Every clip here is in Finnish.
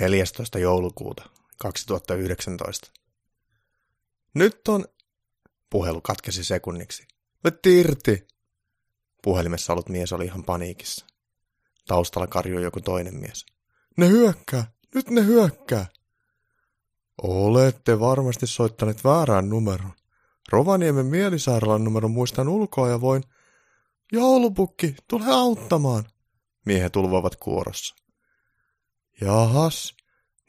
14. joulukuuta 2019. Nyt on... Puhelu katkesi sekunniksi. Vetti irti! Puhelimessa ollut mies oli ihan paniikissa. Taustalla karjui joku toinen mies. Ne hyökkää! Nyt ne hyökkää! Olette varmasti soittaneet väärään numeron. Rovaniemen mielisairaalan numeron muistan ulkoa ja voin... Joulupukki, tule auttamaan! Miehet ulvoivat kuorossa. Jahas,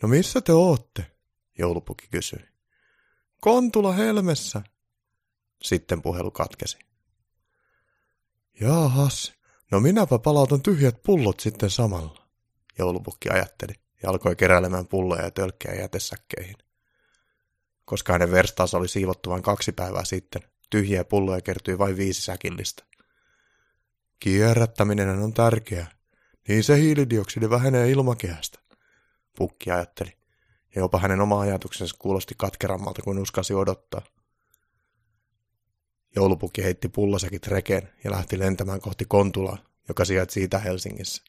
no missä te ootte? Joulupukki kysyi. Kontula helmessä. Sitten puhelu katkesi. Jahas, no minäpä palautan tyhjät pullot sitten samalla, joulupukki ajatteli ja alkoi keräilemään pulloja ja tölkkejä jätesäkkeihin. Koska hänen verstaansa oli siivottu vain kaksi päivää sitten, tyhjiä pulloja kertyi vain viisi säkillistä. Kierrättäminen on tärkeää, niin se hiilidioksidi vähenee ilmakehästä, pukki ajatteli, ja jopa hänen oma ajatuksensa kuulosti katkerammalta kuin uskasi odottaa. Joulupukki heitti pullosäkit rekeen ja lähti lentämään kohti Kontulaa, joka sijaitsi Itä-Helsingissä.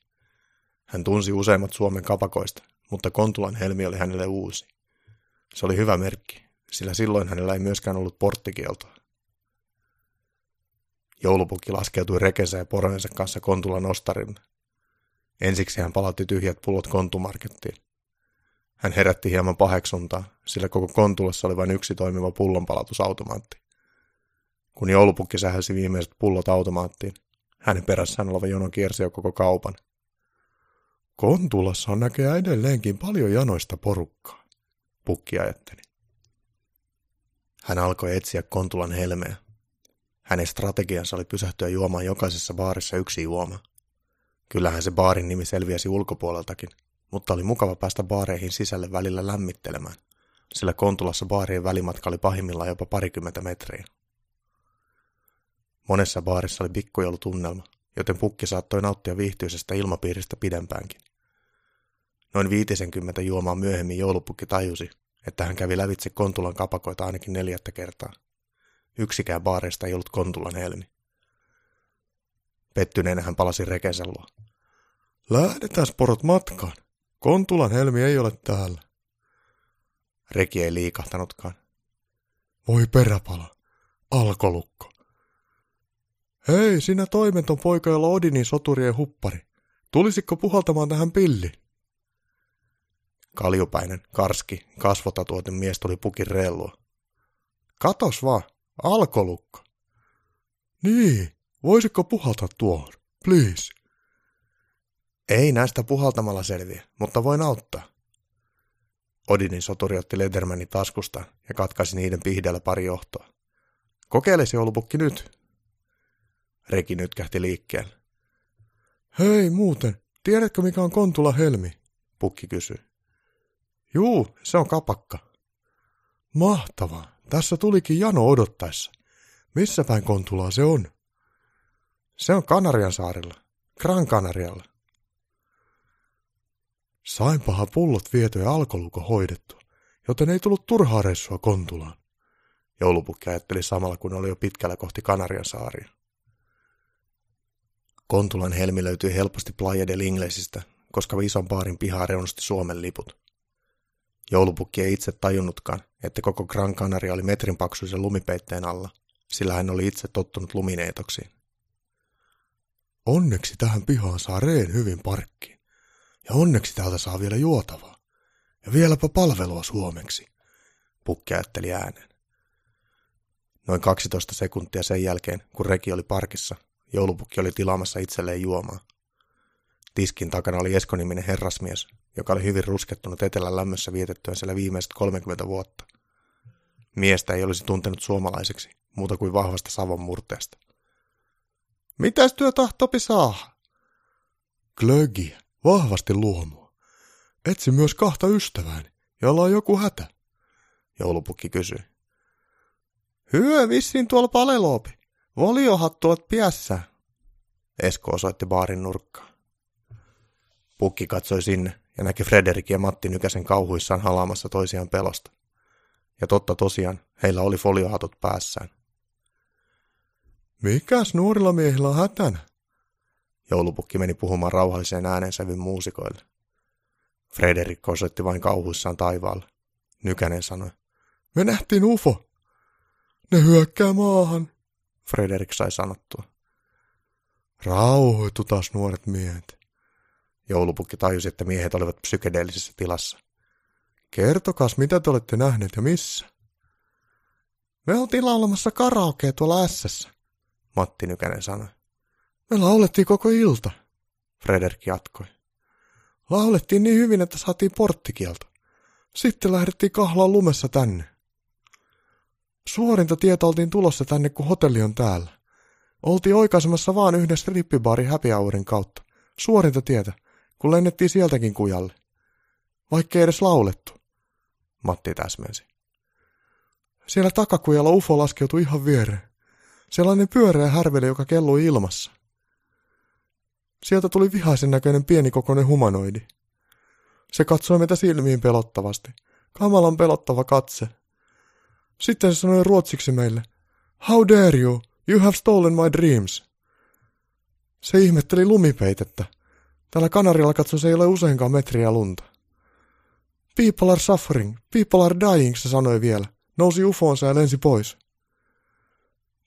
Hän tunsi useimmat Suomen kapakoista, mutta Kontulan helmi oli hänelle uusi. Se oli hyvä merkki, sillä silloin hänellä ei myöskään ollut porttikieltoa. Joulupukki laskeutui rekensä ja poronensa kanssa Kontulan ostarille. Ensiksi hän palautti tyhjät pullot kontumarkettiin. Hän herätti hieman paheksuntaa, sillä koko kontulassa oli vain yksi toimiva pullonpalautusautomaatti. Kun joulupukki sähäsi viimeiset pullot automaattiin, hänen perässään oleva jono kiersi jo koko kaupan. Kontulassa on näkeä edelleenkin paljon janoista porukkaa, pukki ajatteli. Hän alkoi etsiä Kontulan helmeä. Hänen strategiansa oli pysähtyä juomaan jokaisessa baarissa yksi juoma. Kyllähän se baarin nimi selviäsi ulkopuoleltakin, mutta oli mukava päästä baareihin sisälle välillä lämmittelemään, sillä Kontulassa baarien välimatka oli pahimmillaan jopa parikymmentä metriä. Monessa baarissa oli pikkujoulutunnelma, joten pukki saattoi nauttia viihtyisestä ilmapiiristä pidempäänkin. Noin viitisenkymmentä juomaa myöhemmin joulupukki tajusi, että hän kävi lävitse Kontulan kapakoita ainakin neljättä kertaa. Yksikään baareista ei ollut Kontulan helmi. Pettyneenä hän palasi rekensä luo. Lähdetään porot matkaan. Kontulan helmi ei ole täällä. Reki ei liikahtanutkaan. Voi peräpala. Alkolukko. Hei, sinä toimenton poika, jolla Odinin soturien huppari. Tulisitko puhaltamaan tähän pilli? Kaljupäinen, karski, kasvotatuoten mies tuli pukin reellua. Katos vaan, alkolukko. Niin, voisitko puhaltaa tuohon, please? Ei näistä puhaltamalla selviä, mutta voin auttaa. Odinin soturi otti Ledermanin taskusta ja katkaisi niiden pihdellä pari johtoa. Kokeile se olupukki nyt. Reki nyt kähti liikkeelle. Hei muuten, tiedätkö mikä on Kontula Helmi? Pukki kysyi. Juu, se on kapakka. Mahtavaa. Tässä tulikin jano odottaessa. Missä päin Kontulaa se on? Se on Kanarian saarilla. Gran Kanarialla. Sainpahan pullot ja alkoluko hoidettu, joten ei tullut turhaa reissua Kontulaan. Joulupukki ajatteli samalla, kun oli jo pitkällä kohti Kanarian saaria. Kontulan helmi löytyi helposti Playa del Inglesistä, koska ison baarin pihaa reunosti Suomen liput. Joulupukki ei itse tajunnutkaan, että koko Gran Canaria oli metrin paksuisen lumipeitteen alla, sillä hän oli itse tottunut lumineetoksiin. Onneksi tähän pihaan saa reen hyvin parkkiin. Ja onneksi täältä saa vielä juotavaa. Ja vieläpä palvelua suomeksi, pukki ajatteli ääneen. Noin 12 sekuntia sen jälkeen, kun reki oli parkissa, joulupukki oli tilaamassa itselleen juomaa. Tiskin takana oli Esko-niminen herrasmies, joka oli hyvin ruskettunut etelän lämmössä vietettyä siellä viimeiset 30 vuotta. Miestä ei olisi tuntenut suomalaiseksi, muuta kuin vahvasta savon murteesta. Mitäs työ tahtopi saa? Glögiä, vahvasti luomua. Etsi myös kahta ystävääni, jolla on joku hätä. Joulupukki kysyi. Hyö vissiin tuolla paleloopi. Voliohattu olet piässä. Esko osoitti baarin nurkkaan. Pukki katsoi sinne ja näki Frederik ja Matti Nykäsen kauhuissaan halaamassa toisiaan pelosta. Ja totta tosiaan, heillä oli foliohatut päässään. Mikäs nuorilla miehillä on hätänä? Joulupukki meni puhumaan rauhalliseen äänensävyn muusikoille. Frederik osoitti vain kauhuissaan taivaalle. Nykänen sanoi. Me nähtiin ufo. Ne hyökkää maahan, Frederik sai sanottua. Rauhoitu taas nuoret miehet. Joulupukki tajusi, että miehet olivat psykedeellisessä tilassa. Kertokas, mitä te olette nähneet ja missä? Me oltiin laulamassa karaokea tuolla ässässä, Matti Nykänen sanoi. Me laulettiin koko ilta, Frederik jatkoi. Laulettiin niin hyvin, että saatiin porttikielto. Sitten lähdettiin kahlaan lumessa tänne. Suorinta tietä oltiin tulossa tänne, kun hotelli on täällä. Oltiin oikaisemassa vaan yhden strippibaari happy hourin kautta. Suorinta tietä, kun lennettiin sieltäkin kujalle. Vaikka edes laulettu. Matti täsmensi. Siellä takakujalla UFO laskeutui ihan viereen. Sellainen pyöreä härveli, joka kellui ilmassa. Sieltä tuli vihaisen näköinen pienikokoinen humanoidi. Se katsoi meitä silmiin pelottavasti. Kamalan pelottava katse. Sitten se sanoi ruotsiksi meille, How dare you? You have stolen my dreams. Se ihmetteli lumipeitettä. Tällä Kanarialla katso se ei ole useinkaan metriä lunta. People are suffering, people are dying, se sanoi vielä. Nousi ufoonsa ja lensi pois.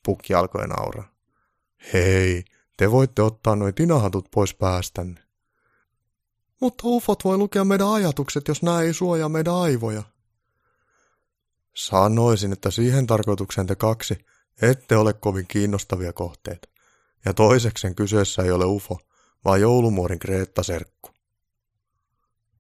Pukki alkoi nauraa. Hei, te voitte ottaa noin tinahatut pois päästänne. Mutta ufot voi lukea meidän ajatukset, jos nämä ei suojaa meidän aivoja. Sanoisin, että siihen tarkoitukseen te kaksi ette ole kovin kiinnostavia kohteita. Ja toiseksen kyseessä ei ole ufo, vaan joulumuorin Kreetta-serkku.